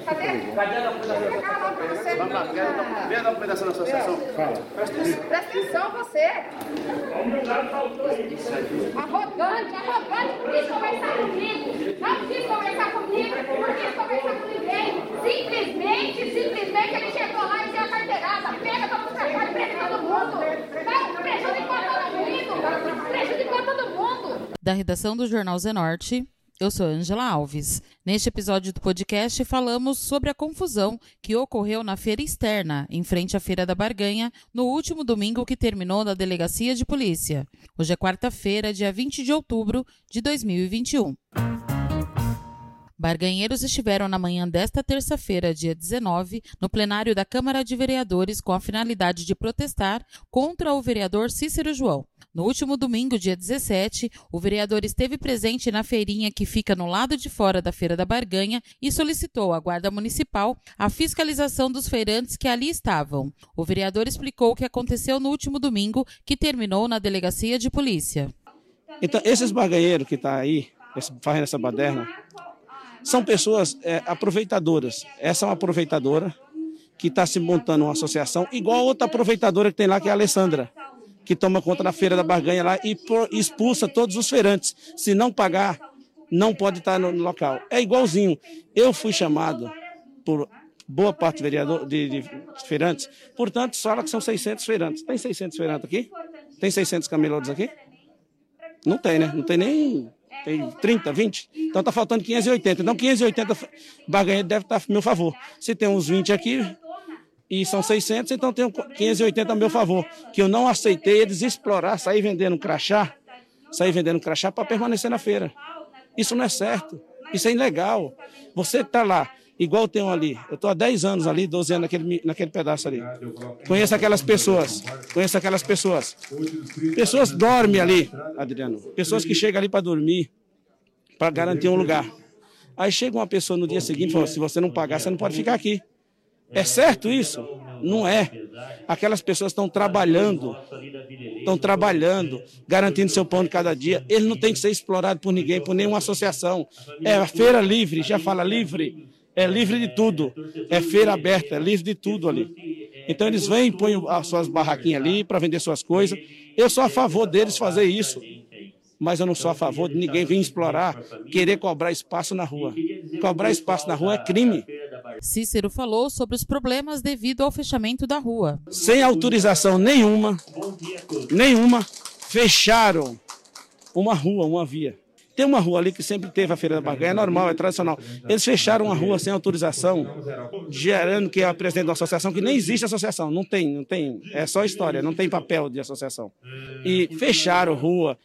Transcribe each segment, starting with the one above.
Cadê? Cadê? Cadê a documentação? Vamos lá, vê a documentação da associação? Presta atenção, você. Arrogante, arrogante, não quis conversar comigo. Não quis conversar comigo, não quis conversar com ninguém. Simplesmente, simplesmente ele chegou lá e deu a carteirada. Pega mundo pra fora, prende todo mundo. Não, prejudicou todo mundo. Prejudicou todo mundo. Da redação do Jornal Zenorte, eu sou Angela Alves. Neste episódio do podcast, falamos sobre a confusão que ocorreu na feira externa, em frente à Feira da Barganha, no último domingo que terminou na delegacia de polícia. Hoje é quarta-feira, dia 20 de outubro de 2021. Barganheiros estiveram na manhã desta terça-feira, dia 19, no plenário da Câmara de Vereadores com a finalidade de protestar contra o vereador Cícero João. No último domingo, dia 17, o vereador esteve presente na feirinha que fica no lado de fora da Feira da Barganha e solicitou à Guarda Municipal a fiscalização dos feirantes que ali estavam. O vereador explicou o que aconteceu no último domingo, que terminou na delegacia de polícia. Então, esses barganheiros que estão aí, esse- fazendo essa baderna, são pessoas é, aproveitadoras. Essa é uma aproveitadora que está se montando uma associação, igual outra aproveitadora que tem lá, que é a Alessandra, que toma conta da feira da barganha lá e expulsa todos os feirantes. Se não pagar, não pode estar no, no local. É igualzinho. Eu fui chamado por boa parte vereador, de, de feirantes, portanto, fala que são 600 feirantes. Tem 600 feirantes aqui? Tem 600 camelôs aqui? Não tem, né? Não tem nem. Tem 30, 20? Então tá faltando 580. Então 580 barganheiros deve estar a meu favor. Se tem uns 20 aqui e são 600, então tem 580 a meu favor. Que eu não aceitei eles explorar, sair vendendo crachá, sair vendendo crachá para permanecer na feira. Isso não é certo. Isso é ilegal. Você está lá, igual tem um ali. Eu estou há 10 anos ali, 12 anos naquele, naquele pedaço ali. Conheço aquelas pessoas. Conheço aquelas pessoas. Pessoas dormem ali, Adriano. Pessoas que chegam ali para dormir, para garantir um lugar. Aí chega uma pessoa no dia seguinte e fala: se você não pagar, você não pode ficar aqui. É certo isso? Não é. Aquelas pessoas estão trabalhando, estão trabalhando, garantindo seu pão de cada dia. Ele não tem que ser explorado por ninguém, por nenhuma associação. É a feira livre, já fala livre. É livre de tudo. É feira aberta, é livre de tudo ali. Então eles vêm e põem as suas barraquinhas ali para vender suas coisas. Eu sou a favor deles fazer isso. Mas eu não sou a favor de ninguém vir explorar, querer cobrar espaço na rua. Cobrar espaço na rua é crime. Cícero falou sobre os problemas devido ao fechamento da rua. sem autorização nenhuma, nenhuma, fecharam uma rua, uma via. Tem uma rua ali que sempre teve a Feira da Barganha, é normal, é tradicional. Eles fecharam uma rua sem autorização, gerando que é a presidente da associação, que nem existe associação, não tem, não tem, é só história, não tem papel de associação. E fecharam rua,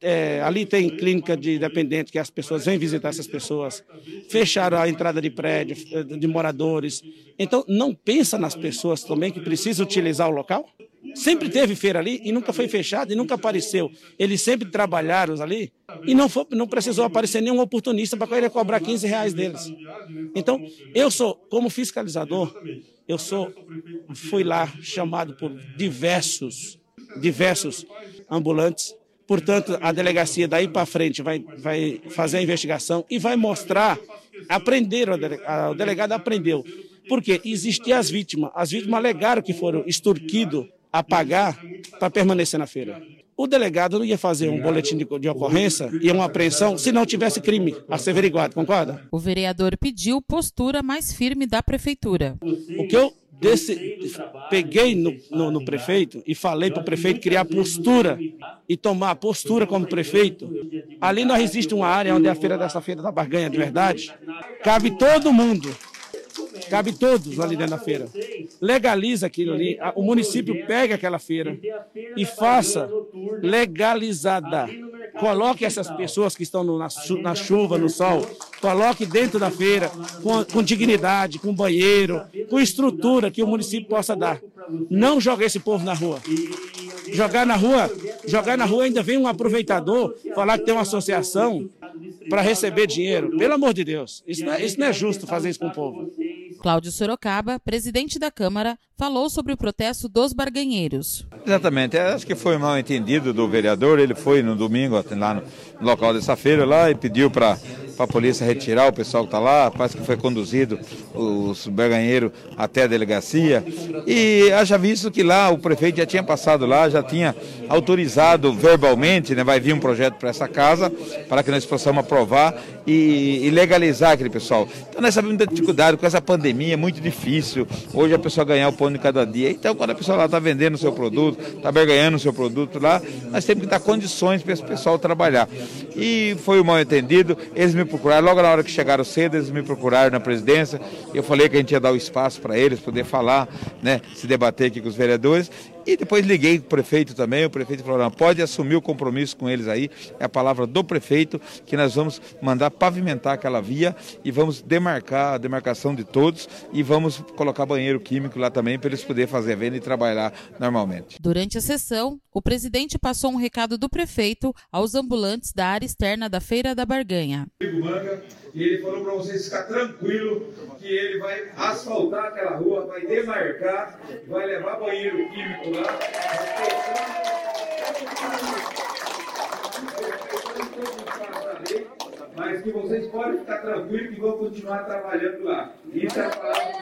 é, ali tem clínica de dependente, que as pessoas vêm visitar essas pessoas. Fecharam a entrada de prédio, eh, de moradores. Então, não pensa nas pessoas também que precisam utilizar o local? Sempre teve feira ali e nunca foi fechado e nunca apareceu. Eles sempre trabalharam ali e não, foi, não precisou aparecer nenhum oportunista para querer cobrar 15 reais deles. Então, eu sou, como fiscalizador, eu sou, fui lá chamado por diversos, diversos ambulantes. Portanto, a delegacia daí para frente vai, vai fazer a investigação e vai mostrar, aprenderam, a dele- a- o delegado aprendeu. Porque existiam as vítimas. As vítimas alegaram que foram extorquidos a pagar para permanecer na feira. O delegado não ia fazer um boletim de, de ocorrência e uma apreensão se não tivesse crime a ser averiguado, concorda? O vereador pediu postura mais firme da prefeitura. O que eu desse, peguei no, no- no prefeito e falei para o prefeito criar postura e tomar postura como prefeito. Ali não existe uma área onde é a feira dessa feira da barganha de verdade. Cabe todo mundo. Cabe todos ali dentro da feira. Legaliza aquilo ali. O município pega aquela feira e faça legalizada. Coloque essas pessoas que estão no- na, na chuva, no sol, coloque dentro da feira com, com dignidade, com banheiro, com estrutura que o município possa dar. Não jogue esse povo na rua. Jogar na rua, jogar na rua ainda vem um aproveitador falar que tem uma associação para receber dinheiro. Pelo amor de Deus, isso não, é, isso não é justo fazer isso com o povo. Cláudio Sorocaba, presidente da Câmara, falou sobre o protesto dos barganheiros. Exatamente, acho que foi mal entendido do vereador, ele foi no domingo lá no local dessa feira lá e pediu para a polícia retirar o pessoal que está lá, parece que foi conduzido os barganheiros até a delegacia e haja visto que lá o prefeito já tinha passado lá, já tinha autorizado verbalmente, né, vai vir um projeto para essa casa para que nós possamos aprovar e, e, legalizar aquele pessoal. Então nós sabemos da dificuldade com essa pandemia, é muito difícil hoje a pessoa ganhar o pão de cada dia. Então quando a pessoa lá está vendendo o seu produto, está barganhando o seu produto lá, nós temos que dar condições para esse pessoal trabalhar. E foi o mal entendido, eles me procuraram, logo na hora que chegaram cedo, eles me procuraram na presidência, eu falei que a gente ia dar o espaço para eles poder falar, né, se debater aqui com os vereadores, e depois liguei para o prefeito também, o prefeito falou, não, pode assumir o compromisso com eles aí, é a palavra do prefeito, que nós vamos mandar pavimentar aquela via e vamos demarcar a demarcação de todos e vamos colocar banheiro químico lá também para eles poderem fazer a venda e trabalhar normalmente. Durante a sessão, o presidente passou um recado do prefeito aos ambulantes da área externa da Feira da Barganha. E ele falou para vocês ficar tranquilo que ele vai asfaltar aquela rua, vai demarcar, vai levar banheiro químico lá. Mas que vocês podem ficar tranquilos que vão continuar trabalhando lá. Isso é a palavra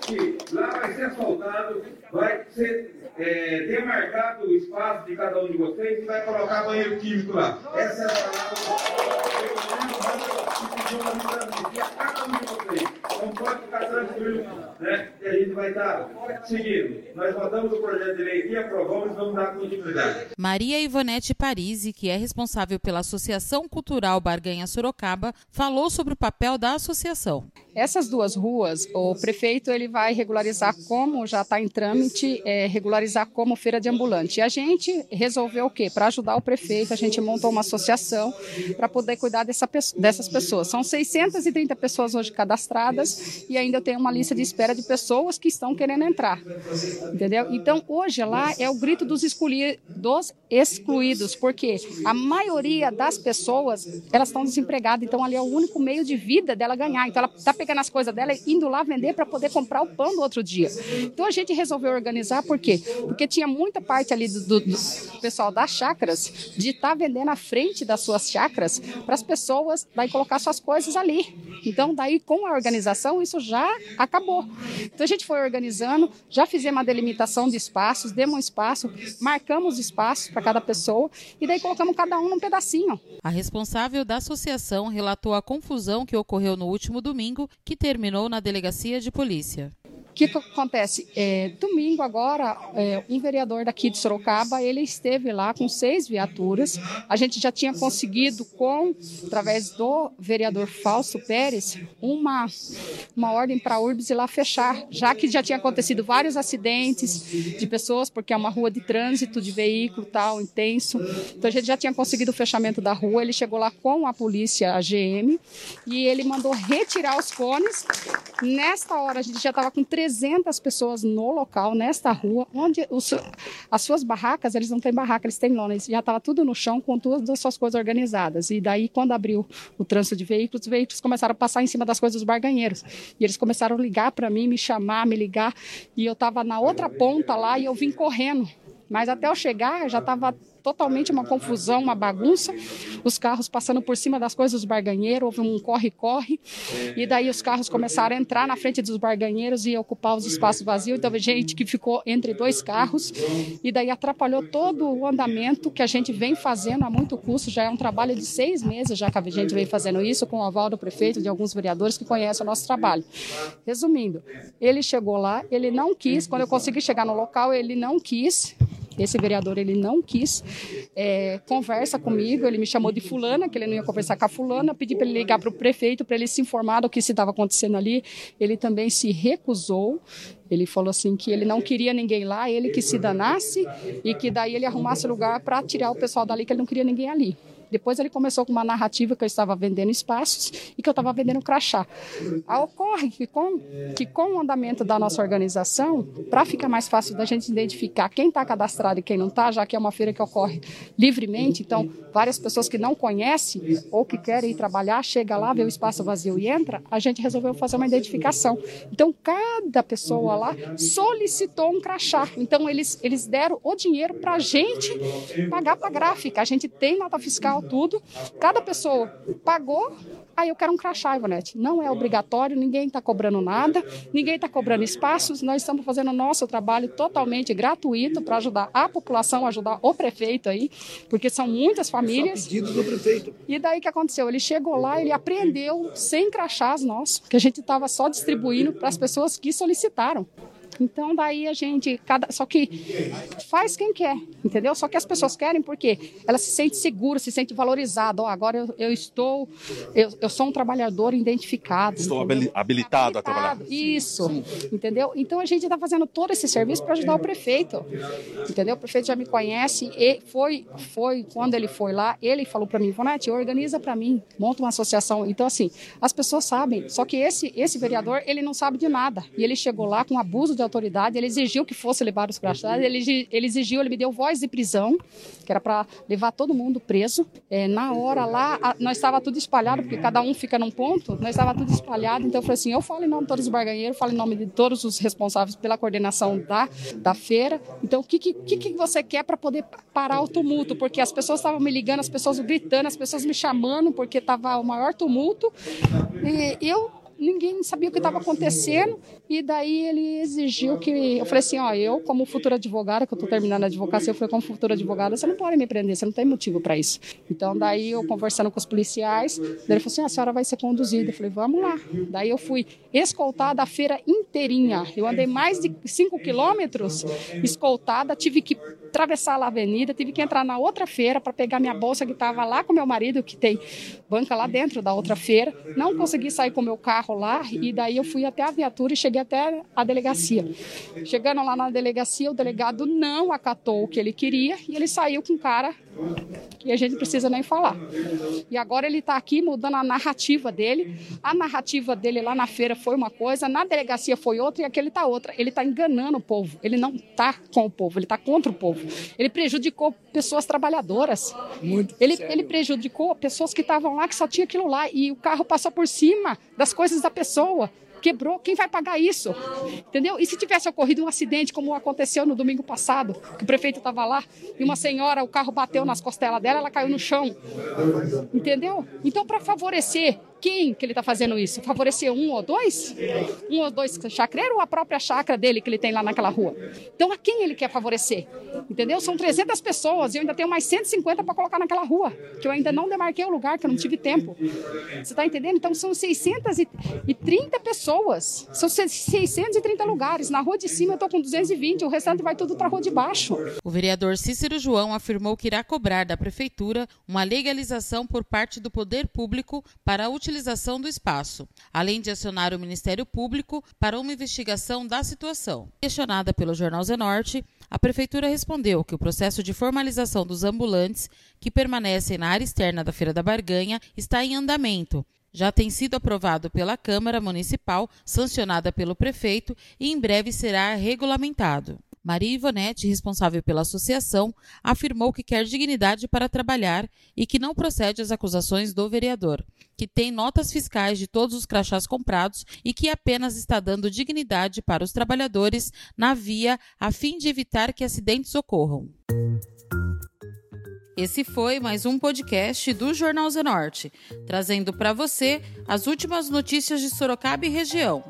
que lá vai ser asfaltado, vai ser é, demarcado o espaço de cada um de vocês e vai colocar banheiro químico lá. Essa é a palavra que pediu a cada um de vocês. Então pode ficar tranquilo, né? E a gente vai estar seguindo. Nós votamos o projeto de lei e aprovamos e vamos dar continuidade. Maria Ivonete Parisi, que é responsável pela Associação Cultural Barganha Sorocaba, falou sobre o papel da associação. Essas duas ruas, o prefeito ele vai regularizar como já está em trâmite, é, regularizar como feira de ambulante. E a gente resolveu o quê? Para ajudar o prefeito, a gente montou uma associação para poder cuidar dessa, dessas pessoas. São 630 pessoas hoje cadastradas e ainda tem uma lista de espera de pessoas que estão querendo entrar. Entendeu? Então, hoje lá é o grito dos, dos excluídos, porque a maioria das pessoas, elas estão desempregadas, então ali é o único meio de vida dela ganhar. Então, ela está pegando as coisas dela e indo lá vender para poder comprar o pão do outro dia. Então a gente resolveu organizar, por quê? Porque tinha muita parte ali do, do, do pessoal das chacras de estar tá vendendo à frente das suas chacras para as pessoas daí colocar suas coisas ali. Então, daí com a organização, isso já acabou. Então a gente foi organizando, já fizemos uma delimitação de espaços, demos um espaço, marcamos espaços para cada pessoa e daí colocamos cada um num pedacinho. A responsável da associação relatou a confusão que ocorreu no último domingo que terminou na delegacia de polícia. Que, que, acontece? É, domingo agora, é, um vereador daqui de Sorocaba, ele esteve lá com seis viaturas. A gente já tinha conseguido, com através do vereador Falso Pérez, uma, uma ordem para a URBS ir lá fechar, já que já tinha acontecido vários acidentes de pessoas, porque é uma rua de trânsito, de veículo tal, intenso. Então a gente já tinha conseguido o fechamento da rua. Ele chegou lá com a polícia, a GM, e ele mandou retirar os cones. Nesta hora, a gente já estava com 300 pessoas no local, nesta rua, onde os, as suas barracas, eles não têm barraca, eles têm lona, já estava tudo no chão com todas as suas coisas organizadas. E daí, quando abriu o trânsito de veículos, os veículos começaram a passar em cima das coisas dos barganheiros. E eles começaram a ligar para mim, me chamar, me ligar, e eu estava na outra ponta lá e eu vim correndo. Mas até eu chegar, já estava totalmente uma confusão, uma bagunça. Os carros passando por cima das coisas dos barganheiros, houve um corre-corre. E daí os carros começaram a entrar na frente dos barganheiros e ocupar os espaços vazios. Então, gente que ficou entre dois carros. E daí atrapalhou todo o andamento que a gente vem fazendo a muito custo. Já é um trabalho de seis meses já que a gente vem fazendo isso, com o aval do prefeito, de alguns vereadores que conhecem o nosso trabalho. Resumindo, ele chegou lá, ele não quis. Quando eu consegui chegar no local, ele não quis esse vereador ele não quis é, conversa comigo, ele me chamou de fulana, que ele não ia conversar com a fulana, pedi para ele ligar para o prefeito para ele se informar do que se estava acontecendo ali. Ele também se recusou. Ele falou assim que ele não queria ninguém lá, ele que se danasse e que daí ele arrumasse lugar para tirar o pessoal dali, que ele não queria ninguém ali. Depois ele começou com uma narrativa que eu estava vendendo espaços e que eu estava vendendo crachá. Ocorre que com, que com o andamento da nossa organização, para ficar mais fácil da gente identificar quem está cadastrado e quem não está, já que é uma feira que ocorre livremente, então várias pessoas que não conhecem ou que querem ir trabalhar, chega lá, vê o espaço vazio e entra, a gente resolveu fazer uma identificação. Então cada pessoa lá solicitou um crachá. Então eles, eles deram o dinheiro para a gente pagar para a gráfica. A gente tem nota fiscal, tudo. Cada pessoa pagou, aí eu quero um crachá, Ivonete. Não é obrigatório, ninguém está cobrando nada, ninguém está cobrando espaços, nós estamos fazendo o nosso trabalho totalmente gratuito para ajudar a população, ajudar o prefeito aí, porque são muitas famílias. Só pedido do prefeito. E daí o que aconteceu? Ele chegou lá, ele apreendeu 100 crachás nossos, que a gente estava só distribuindo para as pessoas que solicitaram. Então daí a gente, cada, só que faz quem quer, entendeu? Só que as pessoas querem porque ela se sente segura, se sente valorizada. Oh, agora eu, eu estou, eu, eu, sou um trabalhador identificado. Estou entendeu? habilitado, a trabalhar. Isso, entendeu? Então a gente está fazendo todo esse serviço para ajudar o prefeito, entendeu? O prefeito já me conhece e foi, foi quando ele foi lá, ele falou para mim, Vonete, organiza para mim, monta uma associação. Então assim, as pessoas sabem. Só que esse esse vereador ele não sabe de nada e ele chegou lá com abuso de autoridade, ele exigiu que fosse levar os crachás, ele, ele exigiu, ele me deu voz de prisão, que era para levar todo mundo preso. É, na hora lá, a, nós estava tudo espalhado, porque cada um fica num ponto, nós estava tudo espalhado, então eu falei assim, eu falo em nome de todos os barganheiros, falo em nome de todos os responsáveis pela coordenação da, da feira, então o que, que, que você quer para poder parar o tumulto? Porque as pessoas estavam me ligando, as pessoas gritando, as pessoas me chamando, porque estava o maior tumulto, e eu ninguém sabia o que estava acontecendo e daí ele exigiu que eu falei assim, ó, eu como futura advogada, que eu estou terminando a advocacia, eu falei como futura advogada, você não pode me prender, você não tem motivo para isso. Então daí eu conversando com os policiais, ele falou assim, ah, a senhora vai ser conduzida. Eu falei, vamos lá. Daí eu fui escoltada a feira inteirinha. Eu andei mais de 5 quilômetros escoltada, tive que atravessar a avenida, tive que entrar na outra feira para pegar minha bolsa que estava lá com meu marido, que tem banca lá dentro da outra feira. Não consegui sair com meu carro lá e daí eu fui até a viatura e cheguei até a delegacia. Chegando lá na delegacia, o delegado não acatou o que ele queria e ele saiu com um cara que a gente precisa nem falar. E agora ele está aqui mudando a narrativa dele. A narrativa dele lá na feira foi uma coisa, na delegacia foi outra e aqui ele está outra. Ele está enganando o povo. Ele não está com o povo, ele está contra o povo. Ele prejudicou pessoas trabalhadoras. Muito ele, ele prejudicou pessoas que estavam lá, que só tinha aquilo lá. E o carro passou por cima das coisas da pessoa quebrou, quem vai pagar isso? Entendeu? E se tivesse ocorrido um acidente como aconteceu no domingo passado, que o prefeito estava lá e uma senhora, o carro bateu nas costelas dela, ela caiu no chão. Entendeu? Então, para favorecer quem que ele está fazendo isso? Favorecer um ou dois? Um ou dois chacreiros ou a própria chácara dele que ele tem lá naquela rua? Então, a quem ele quer favorecer? Entendeu? São 300 pessoas e eu ainda tenho mais 150 para colocar naquela rua, que eu ainda não demarquei o lugar, que eu não tive tempo. Você está entendendo? Então, são 630 pessoas. São 630 lugares. Na rua de cima eu estou com 220, o restante vai tudo para a rua de baixo. O vereador Cícero João afirmou que irá cobrar da prefeitura uma legalização por parte do poder público para a utilização utilização do espaço, além de acionar o Ministério Público para uma investigação da situação. Questionada pelo Jornal Zenorte, a Prefeitura respondeu que o processo de formalização dos ambulantes que permanecem na área externa da Feira da Barganha está em andamento já tem sido aprovado pela Câmara Municipal, sancionada pelo prefeito e em breve será regulamentado. Maria Ivonete, responsável pela associação, afirmou que quer dignidade para trabalhar e que não procede às acusações do vereador, que tem notas fiscais de todos os crachás comprados e que apenas está dando dignidade para os trabalhadores na via a fim de evitar que acidentes ocorram. Esse foi mais um podcast do Jornal Zenorte, trazendo para você as últimas notícias de Sorocaba e região.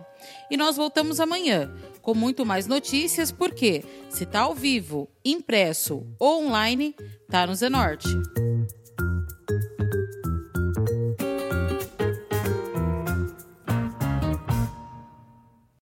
E nós voltamos amanhã com muito mais notícias, porque se está ao vivo, impresso ou online, tá no Zenorte.